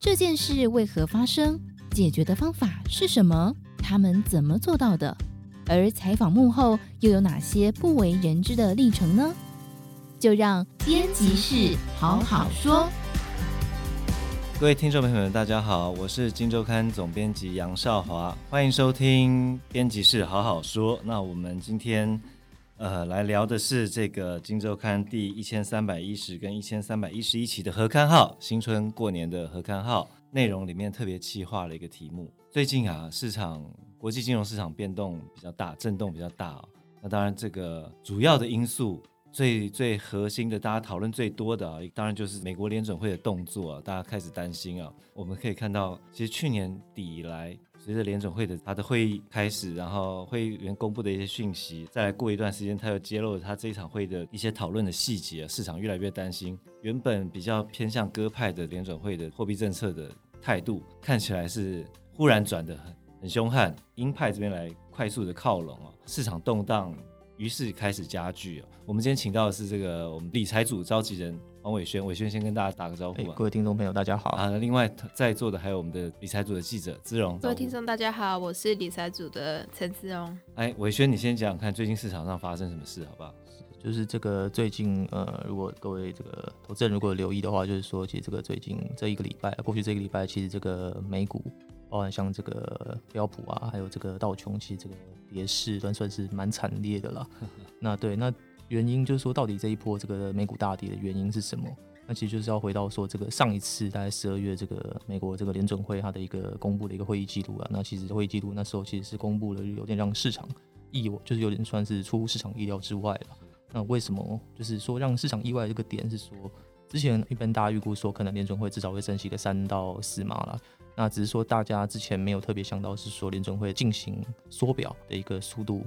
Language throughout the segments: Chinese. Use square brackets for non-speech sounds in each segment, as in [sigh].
这件事为何发生？解决的方法是什么？他们怎么做到的？而采访幕后又有哪些不为人知的历程呢？就让编辑室好好说。各位听众朋友们，大家好，我是《金周刊》总编辑杨少华，欢迎收听《编辑室好好说》。那我们今天呃来聊的是这个《金周刊》第一千三百一十跟一千三百一十一期的合刊号，新春过年的合刊号内容里面特别企划了一个题目。最近啊，市场国际金融市场变动比较大，震动比较大。那当然，这个主要的因素。最最核心的，大家讨论最多的啊，当然就是美国联准会的动作啊，大家开始担心啊。我们可以看到，其实去年底以来，随着联准会的他的会议开始，然后会员公布的一些讯息，再来过一段时间，他又揭露了他这一场会的一些讨论的细节，市场越来越担心。原本比较偏向鸽派的联准会的货币政策的态度，看起来是忽然转得很很凶悍，鹰派这边来快速的靠拢啊，市场动荡。于是开始加剧。我们今天请到的是这个我们理财组召集人黄伟轩，伟轩先跟大家打个招呼。各位听众朋友，大家好。啊，另外在座的还有我们的理财组的记者姿蓉。各位听众大家好，我是理财组的陈资荣。哎，伟轩，你先讲讲看最近市场上发生什么事，好不好？就是这个最近呃，如果各位这个投资人如果留意的话，就是说，其实这个最近这一个礼拜，过去这个礼拜，其实这个美股。包含像这个标普啊，还有这个道琼，其实这个跌势算算是蛮惨烈的了。[laughs] 那对，那原因就是说，到底这一波这个美股大跌的原因是什么？那其实就是要回到说，这个上一次大概十二月，这个美国这个联准会它的一个公布的一个会议记录啊。那其实会议记录那时候其实是公布了，有点让市场意外，就是有点算是出乎市场意料之外了。那为什么？就是说让市场意外这个点是说，之前一般大家预估说，可能联准会至少会升息个三到四码了。那只是说，大家之前没有特别想到是说联准会进行缩表的一个速度，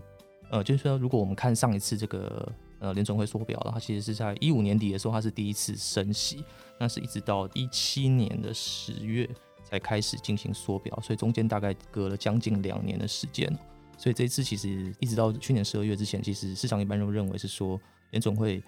呃，就是说，如果我们看上一次这个呃联准会缩表了，它其实是在一五年底的时候，它是第一次升息，那是一直到一七年的十月才开始进行缩表，所以中间大概隔了将近两年的时间，所以这一次其实一直到去年十二月之前，其实市场一般都认为是说联准会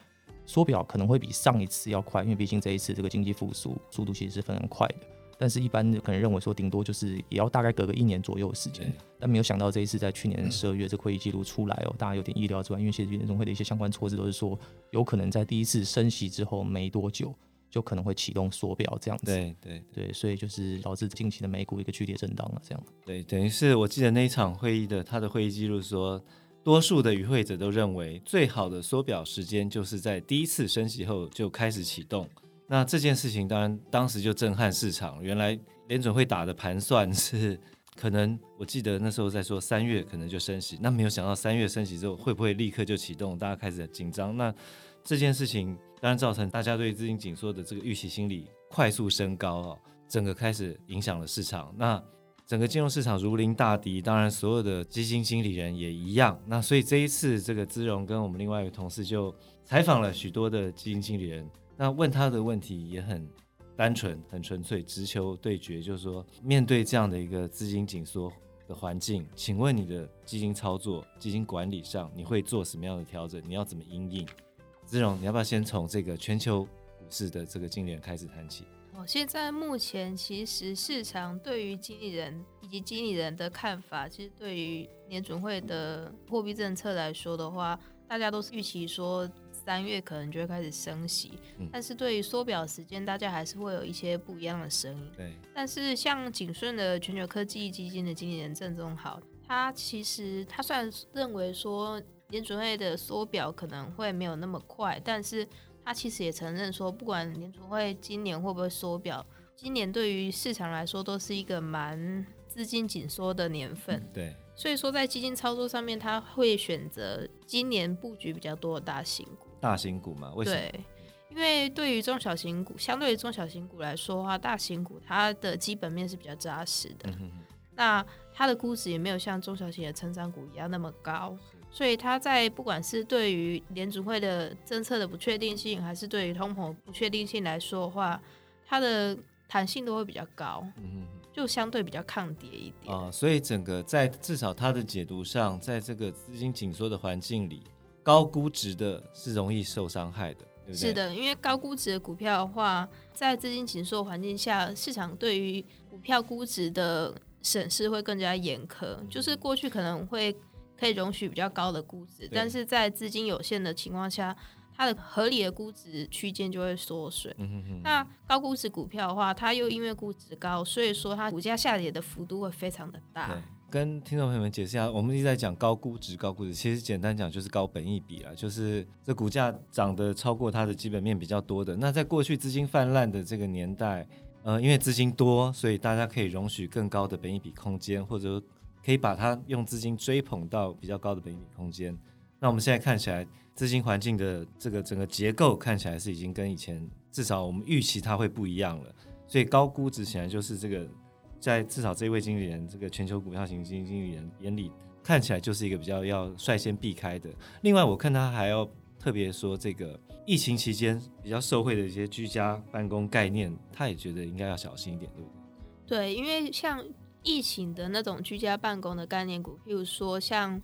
缩表可能会比上一次要快，因为毕竟这一次这个经济复苏速度其实是非常快的。但是，一般可能认为说，顶多就是也要大概隔个一年左右的时间。但没有想到这一次在去年十二月这会议记录出来哦，大家有点意料之外。因为其实联总会的一些相关措施都是说，有可能在第一次升息之后没多久，就可能会启动缩表这样子。对对对，所以就是导致近期的美股一个剧烈震荡了。这样。对，等于是我记得那一场会议的他的会议记录说，多数的与会者都认为，最好的缩表时间就是在第一次升息后就开始启动。那这件事情当然当时就震撼市场。原来联准会打的盘算是，可能我记得那时候在说三月可能就升息，那没有想到三月升息之后会不会立刻就启动，大家开始紧张。那这件事情当然造成大家对资金紧缩的这个预期心理快速升高哦，整个开始影响了市场。那整个金融市场如临大敌，当然所有的基金经理人也一样。那所以这一次这个姿蓉跟我们另外一个同事就采访了许多的基金经理人。那问他的问题也很单纯、很纯粹，直球对决，就是说，面对这样的一个资金紧缩的环境，请问你的基金操作、基金管理上，你会做什么样的调整？你要怎么应应？子荣，你要不要先从这个全球股市的这个经理人开始谈起？哦，现在目前其实市场对于经理人以及经理人的看法，其实对于联准会的货币政策来说的话，大家都是预期说。三月可能就会开始升息，嗯、但是对于缩表时间，大家还是会有一些不一样的声音。对，但是像景顺的全球科技基金的经理人郑宗豪，他其实他虽然认为说联储会的缩表可能会没有那么快，但是他其实也承认说，不管联储会今年会不会缩表，今年对于市场来说都是一个蛮资金紧缩的年份。嗯、对。所以说，在基金操作上面，他会选择今年布局比较多的大型股。大型股嘛？为什么？对，因为对于中小型股，相对于中小型股来说的话，大型股它的基本面是比较扎实的。嗯、哼哼，那它的估值也没有像中小型的成长股一样那么高，所以它在不管是对于联储会的政策的不确定性，还是对于通膨不确定性来说的话，它的弹性都会比较高。嗯就相对比较抗跌一点啊，所以整个在至少它的解读上，在这个资金紧缩的环境里，高估值的是容易受伤害的，对对是的，因为高估值的股票的话，在资金紧缩环境下，市场对于股票估值的审视会更加严苛。嗯、就是过去可能会可以容许比较高的估值，但是在资金有限的情况下，它的合理的估值区间就会缩水。嗯、哼哼，那高估值股票的话，它又因为估值高，所以说它股价下跌的幅度会非常的大。跟听众朋友们解释一下，我们一直在讲高估值，高估值其实简单讲就是高本益比啊，就是这股价涨得超过它的基本面比较多的。那在过去资金泛滥的这个年代，呃，因为资金多，所以大家可以容许更高的本益比空间，或者可以把它用资金追捧到比较高的本益比空间。那我们现在看起来，资金环境的这个整个结构看起来是已经跟以前至少我们预期它会不一样了，所以高估值显然就是这个。在至少这位经理人，这个全球股票型基金经理人眼里，看起来就是一个比较要率先避开的。另外，我看他还要特别说，这个疫情期间比较受惠的一些居家办公概念，他也觉得应该要小心一点，对不对？对，因为像疫情的那种居家办公的概念股，譬如说像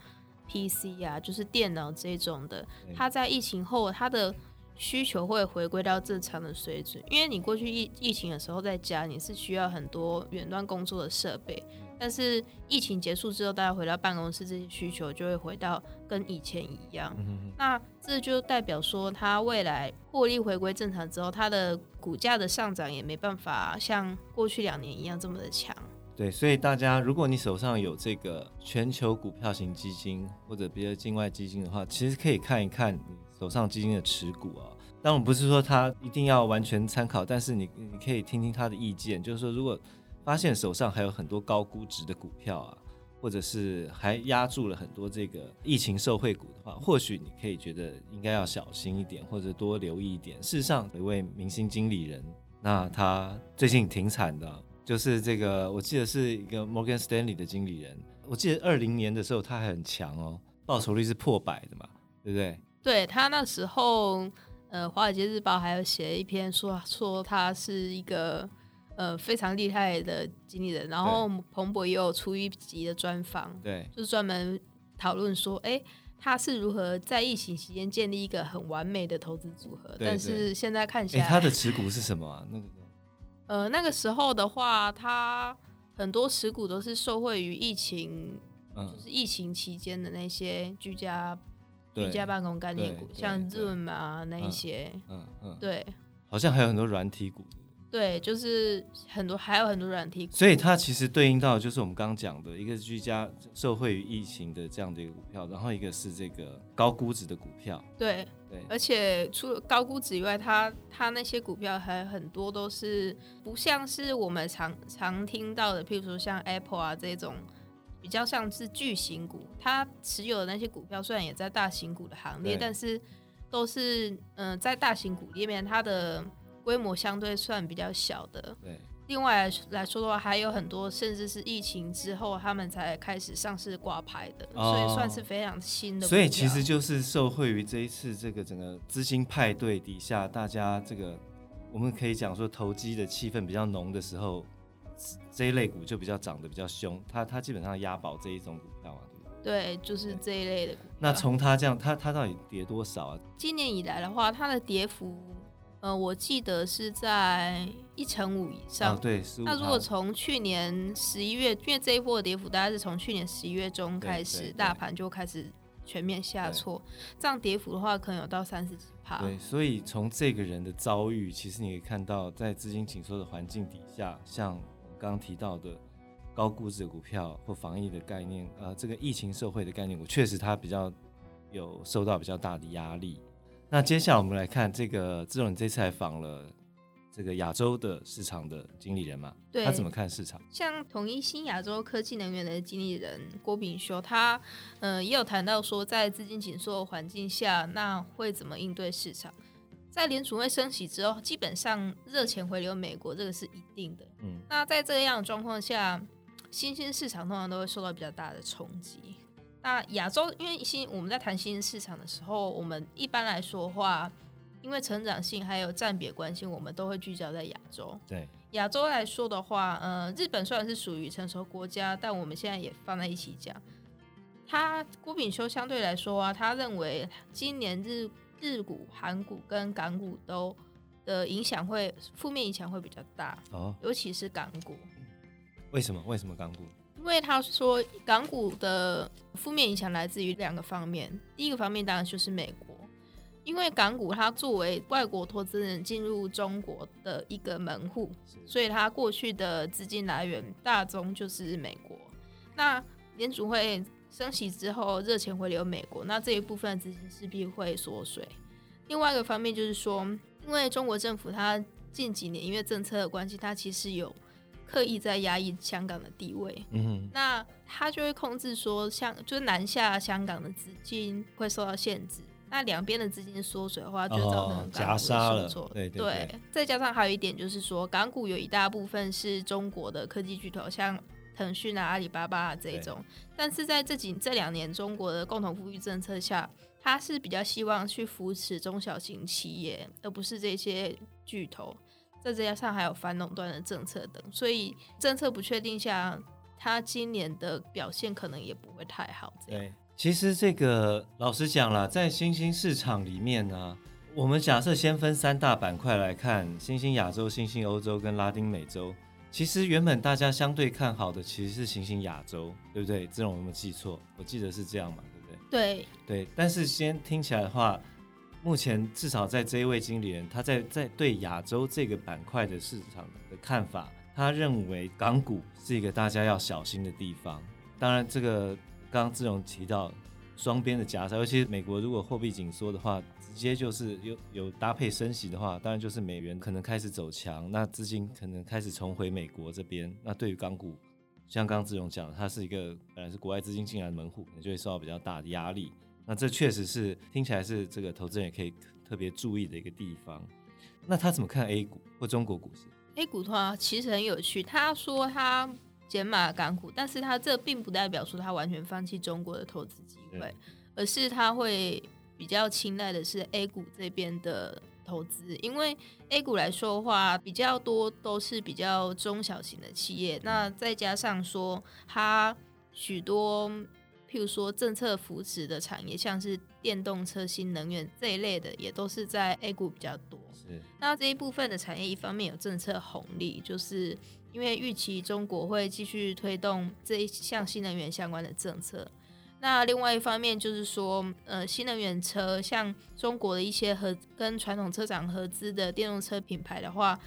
PC 啊，就是电脑这种的，它在疫情后它的。需求会回归到正常的水准，因为你过去疫疫情的时候在家，你是需要很多远端工作的设备，但是疫情结束之后，大家回到办公室，这些需求就会回到跟以前一样。嗯、那这就代表说，它未来获利回归正常之后，它的股价的上涨也没办法像过去两年一样这么的强。对，所以大家，如果你手上有这个全球股票型基金或者别的境外基金的话，其实可以看一看。手上基金的持股啊，当然不是说他一定要完全参考，但是你你可以听听他的意见。就是说，如果发现手上还有很多高估值的股票啊，或者是还压住了很多这个疫情受惠股的话，或许你可以觉得应该要小心一点，或者多留意一点。事实上，有一位明星经理人，那他最近挺惨的，就是这个我记得是一个 Morgan Stanley 的经理人，我记得二零年的时候他还很强哦，报酬率是破百的嘛，对不对？对他那时候，呃，《华尔街日报》还有写一篇说说他是一个呃非常厉害的经理人，然后彭博也有出一集的专访，对，就是专门讨论说，哎，他是如何在疫情期间建立一个很完美的投资组合。但是现在看起来，他的持股是什么啊？那个，[laughs] 呃，那个时候的话，他很多持股都是受惠于疫情，嗯，就是疫情期间的那些居家。居家办公概念股，像 Zoom 啊那一些，嗯嗯，对，好像还有很多软体股，对，就是很多还有很多软体股，所以它其实对应到就是我们刚刚讲的一个是居家受惠于疫情的这样的一个股票，然后一个是这个高估值的股票，对对，而且除了高估值以外，它它那些股票还很多都是不像是我们常常听到的，譬如说像 Apple 啊这种。比较像是巨型股，它持有的那些股票虽然也在大型股的行列，但是都是嗯、呃，在大型股里面，它的规模相对算比较小的。对，另外来说的话，还有很多甚至是疫情之后他们才开始上市挂牌的，哦、所以算是非常新的。所以其实就是受惠于这一次这个整个资金派对底下，大家这个我们可以讲说投机的气氛比较浓的时候。这一类股就比较涨得比较凶，它它基本上押宝这一种股票嘛，对不对？对，就是这一类的股票。那从它这样，它它到底跌多少啊？今年以来的话，它的跌幅，呃，我记得是在一成五以上。哦、对，那如果从去年十一月，因为这一波的跌幅大概是从去年十一月中开始，大盘就开始全面下挫，这样跌幅的话，可能有到三十几趴。对，所以从这个人的遭遇，其实你可以看到，在资金紧缩的环境底下，像。刚刚提到的高估值的股票或防疫的概念，呃，这个疫情社会的概念股，确实它比较有受到比较大的压力。那接下来我们来看这个，志荣，你这次还访了这个亚洲的市场的经理人嘛？对，他怎么看市场？像统一新亚洲科技能源的经理人郭炳修，他嗯、呃、也有谈到说，在资金紧缩的环境下，那会怎么应对市场？在联储会升息之后，基本上热钱回流美国，这个是一定的。嗯，那在这样的状况下，新兴市场通常都会受到比较大的冲击。那亚洲，因为新我们在谈新兴市场的时候，我们一般来说的话，因为成长性还有占比关系，我们都会聚焦在亚洲。对，亚洲来说的话，呃，日本虽然是属于成熟国家，但我们现在也放在一起讲。他郭炳修相对来说啊，他认为今年日日股、韩股跟港股都的影响会负面影响会比较大哦，尤其是港股。为什么？为什么港股？因为他说港股的负面影响来自于两个方面，第一个方面当然就是美国，因为港股它作为外国投资人进入中国的一个门户，所以它过去的资金来源大宗就是美国。那联储会升息之后，热钱回流美国，那这一部分资金势必会缩水。另外一个方面就是说，因为中国政府它近几年因为政策的关系，它其实有。刻意在压抑香港的地位，嗯哼，那它就会控制说，像就是南下香港的资金会受到限制，那两边的资金缩水的话，就造成港股的受挫。对对，对，对，再加上还有一点就是说，港股有一大部分是中国的科技巨头，像腾讯啊、阿里巴巴啊这种，但是在这几这两年中国的共同富裕政策下，他是比较希望去扶持中小型企业，而不是这些巨头。再加上还有反垄断的政策等，所以政策不确定下，它今年的表现可能也不会太好。对，其实这个老实讲了，在新兴市场里面呢，我们假设先分三大板块来看：新兴亚洲、新兴欧洲跟拉丁美洲。其实原本大家相对看好的其实是行星亚洲，对不对？这种有没有记错？我记得是这样嘛，对不对？对对，但是先听起来的话。目前至少在这一位经理人，他在在对亚洲这个板块的市场的看法，他认为港股是一个大家要小心的地方。当然，这个刚刚志荣提到双边的夹杀，尤其是美国如果货币紧缩的话，直接就是有有搭配升息的话，当然就是美元可能开始走强，那资金可能开始重回美国这边。那对于港股，像刚刚志勇讲，它是一个本来是国外资金进来的门户，可能就会受到比较大的压力。那这确实是听起来是这个投资人也可以特别注意的一个地方。那他怎么看 A 股或中国股市？A 股的话其实很有趣，他说他减码港股，但是他这并不代表说他完全放弃中国的投资机会，而是他会比较青睐的是 A 股这边的投资，因为 A 股来说的话比较多都是比较中小型的企业，那再加上说它许多。譬如说，政策扶持的产业，像是电动车、新能源这一类的，也都是在 A 股比较多。是。那这一部分的产业，一方面有政策红利，就是因为预期中国会继续推动这一项新能源相关的政策。那另外一方面就是说，呃，新能源车像中国的一些合跟传统车厂合资的电动车品牌的话，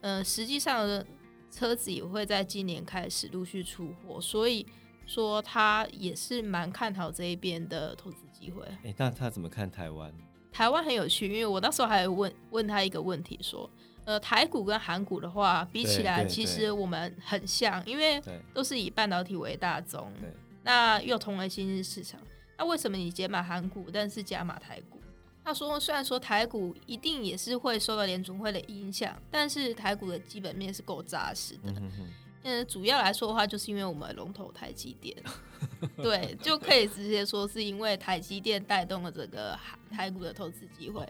呃，实际上的车子也会在今年开始陆续出货，所以。说他也是蛮看好这一边的投资机会。哎，那他怎么看台湾？台湾很有趣，因为我那时候还问问他一个问题，说，呃，台股跟韩股的话比起来，其实我们很像，因为都是以半导体为大宗，那又同为新兴市场，那为什么你解码韩股，但是加码台股？他说，虽然说台股一定也是会受到联总会的影响，但是台股的基本面是够扎实的。嗯嗯，主要来说的话，就是因为我们龙头台积电，[laughs] 对，就可以直接说是因为台积电带动了这个台股的投资机会。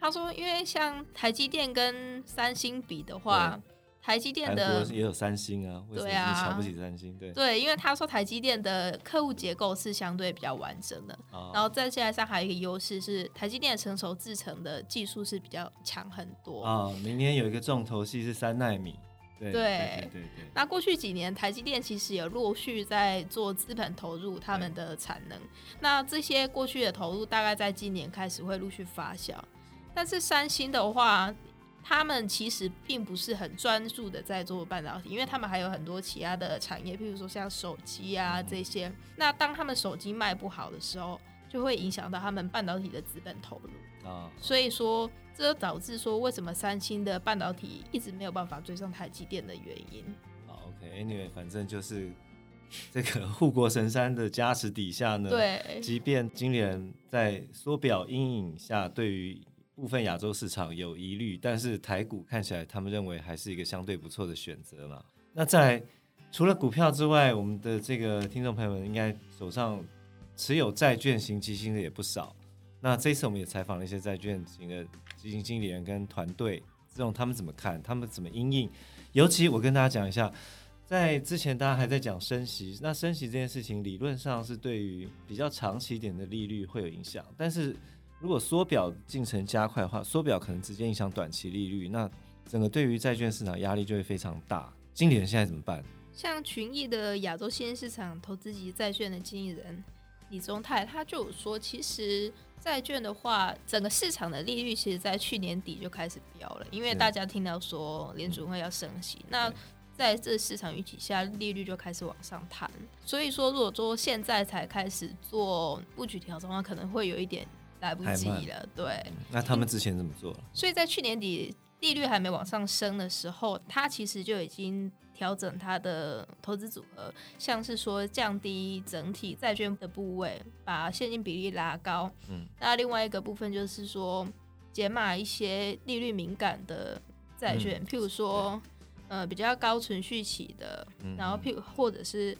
他说，因为像台积电跟三星比的话，台积电的也有三星啊，为什么你瞧不起三星？对，对，因为他说台积电的客户结构是相对比较完整的，然后在现在上还有一个优势是台积电的成熟制程的技术是比较强很多啊。明年有一个重头戏是三纳米。对对对，对，那过去几年，台积电其实也陆续在做资本投入他们的产能。那这些过去的投入，大概在今年开始会陆续发酵。但是三星的话，他们其实并不是很专注的在做半导体，因为他们还有很多其他的产业，譬如说像手机啊这些。那当他们手机卖不好的时候，就会影响到他们半导体的资本投入啊。所以说。这导致说，为什么三星的半导体一直没有办法追上台积电的原因。好，OK，Anyway，反正就是这个护国神山的加持底下呢，对，即便今年在缩表阴影下，对于部分亚洲市场有疑虑，但是台股看起来他们认为还是一个相对不错的选择嘛。那在除了股票之外，我们的这个听众朋友们应该手上持有债券型基金的也不少。那这次我们也采访了一些债券型的。基金经理人跟团队，这种他们怎么看？他们怎么应应？尤其我跟大家讲一下，在之前大家还在讲升息，那升息这件事情理论上是对于比较长期点的利率会有影响。但是如果缩表进程加快的话，缩表可能直接影响短期利率，那整个对于债券市场压力就会非常大。经理人现在怎么办？像群益的亚洲新兴市场投资级债券的经理人李宗泰，他就有说，其实债券的话，整个市场的利率其实在去年底就开始飙了，因为大家听到说联储会要升息，嗯、那在这市场预期下，利率就开始往上弹。所以说，如果说现在才开始做布局调整的话，可能会有一点来不及了。对、嗯，那他们之前怎么做？所以在去年底利率还没往上升的时候，他其实就已经。调整他的投资组合，像是说降低整体债券的部位，把现金比例拉高。嗯，那另外一个部分就是说减码一些利率敏感的债券，嗯、譬如说呃比较高存续期的，嗯、然后譬如或者是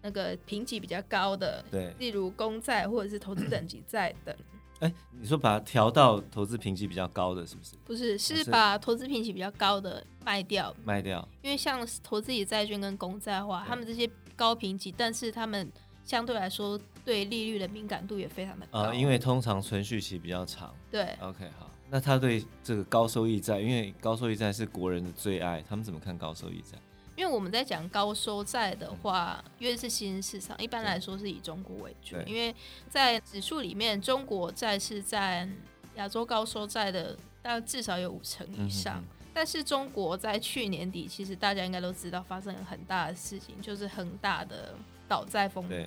那个评级比较高的，对，例如公债或者是投资等级债等。哎，你说把它调到投资评级比较高的是不是？不是，是把投资评级比较高的卖掉。卖掉。因为像投资级债券跟公债的话，他们这些高评级，但是他们相对来说对利率的敏感度也非常的高。呃，因为通常存续期比较长。对。OK，好。那他对这个高收益债，因为高收益债是国人的最爱，他们怎么看高收益债？因为我们在讲高收债的话，因为是新兴市场，一般来说是以中国为主。因为在指数里面，中国债是占亚洲高收债的大概至少有五成以上。嗯、哼哼，但是中国在去年底，其实大家应该都知道发生了很大的事情，就是恒大的倒债风波。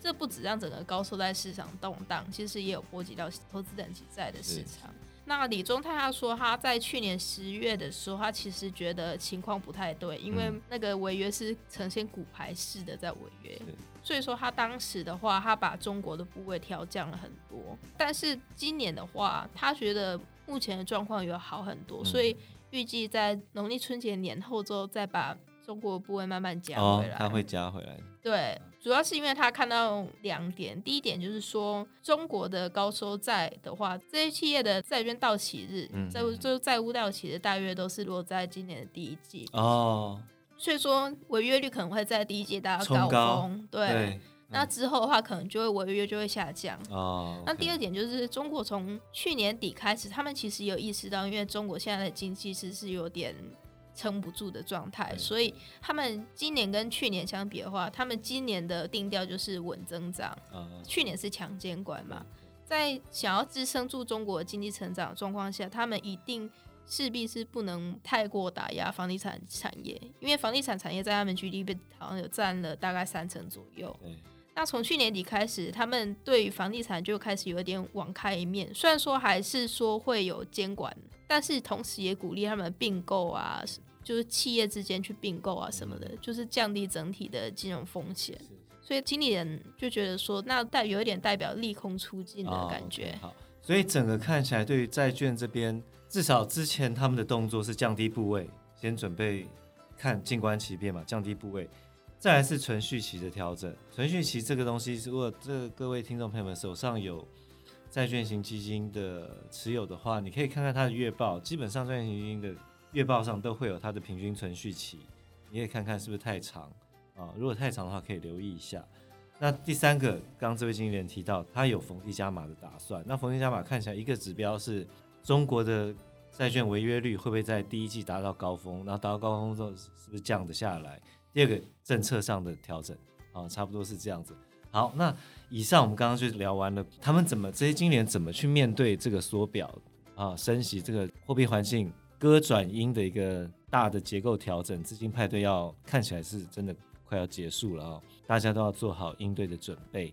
这不止让整个高收债市场动荡，其实也有波及到投资等级债的市场。那李宗泰他说，他在去年十月的时候，他其实觉得情况不太对，因为那个违约是呈现骨牌式的在违约，所以说他当时的话，他把中国的部位调降了很多。但是今年的话，他觉得目前的状况有好很多，所以预计在农历春节年后之后再把中国部位慢慢加回来。他会加回来。对。主要是因为他看到两点，第一点就是说，中国的高收债的话，这些企业的债券到期日，债务就债务到期的大约都是落在今年的第一季哦，所以说违约率可能会在第一季达到高峰，对，对那之后的话可能就会违约就会下降哦。那第二点就是中国从去年底开始，他们其实有意识到，因为中国现在的经济其实是有点。撑不住的状态，所以他们今年跟去年相比的话，他们今年的定调就是稳增长。去年是强监管嘛，在想要支撑住中国经济成长的状况下，他们一定势必是不能太过打压房地产产业，因为房地产产业在他们 GDP 好像有占了大概三成左右。那从去年底开始，他们对于房地产就开始有一点网开一面，虽然说还是说会有监管，但是同时也鼓励他们并购啊。就是企业之间去并购啊什么的，嗯、就是降低整体的金融风险。所以经理人就觉得说，那代有一点代表利空出尽的感觉。哦 okay, 好，所以整个看起来，对于债券这边，至少之前他们的动作是降低部位，先准备看静观其变嘛，降低部位。再来是存续期的调整。存续期这个东西，如果这各位听众朋友们手上有债券型基金的持有的话，你可以看看它的月报，基本上债券型基金的。月报上都会有它的平均存续期，你可以看看是不是太长啊？如果太长的话，可以留意一下。那第三个，刚刚这位经理人提到，他有逢低加码的打算。那逢低加码看起来，一个指标是中国的债券违约率会不会在第一季达到高峰？然后达到高峰之后是不是降得下来？第二个，政策上的调整啊，差不多是这样子。好，那以上我们刚刚就聊完了，他们怎么这些经理人怎么去面对这个缩表啊、升息这个货币环境？割转音的一个大的结构调整，资金派对要看起来是真的快要结束了哦，大家都要做好应对的准备。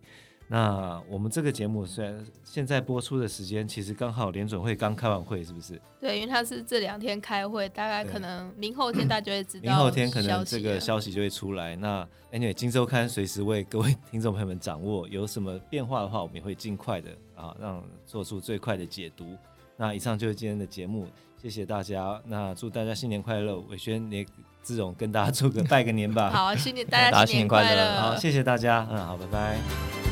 那我们这个节目虽然现在播出的时间，其实刚好联准会刚开完会，是不是？对，因为他是这两天开会，大概可能明后天大家就会知道。明后天可能这个消息就会出来。那 Anyway，金周刊随时为各位听众朋友们掌握有什么变化的话，我们也会尽快的啊，让做出最快的解读。那以上就是今天的节目。谢谢大家，那祝大家新年快乐！伟轩，你志荣跟大家祝个拜个年吧。好，新年 [laughs] 大家新年快乐。好，谢谢大家，嗯，好，拜拜。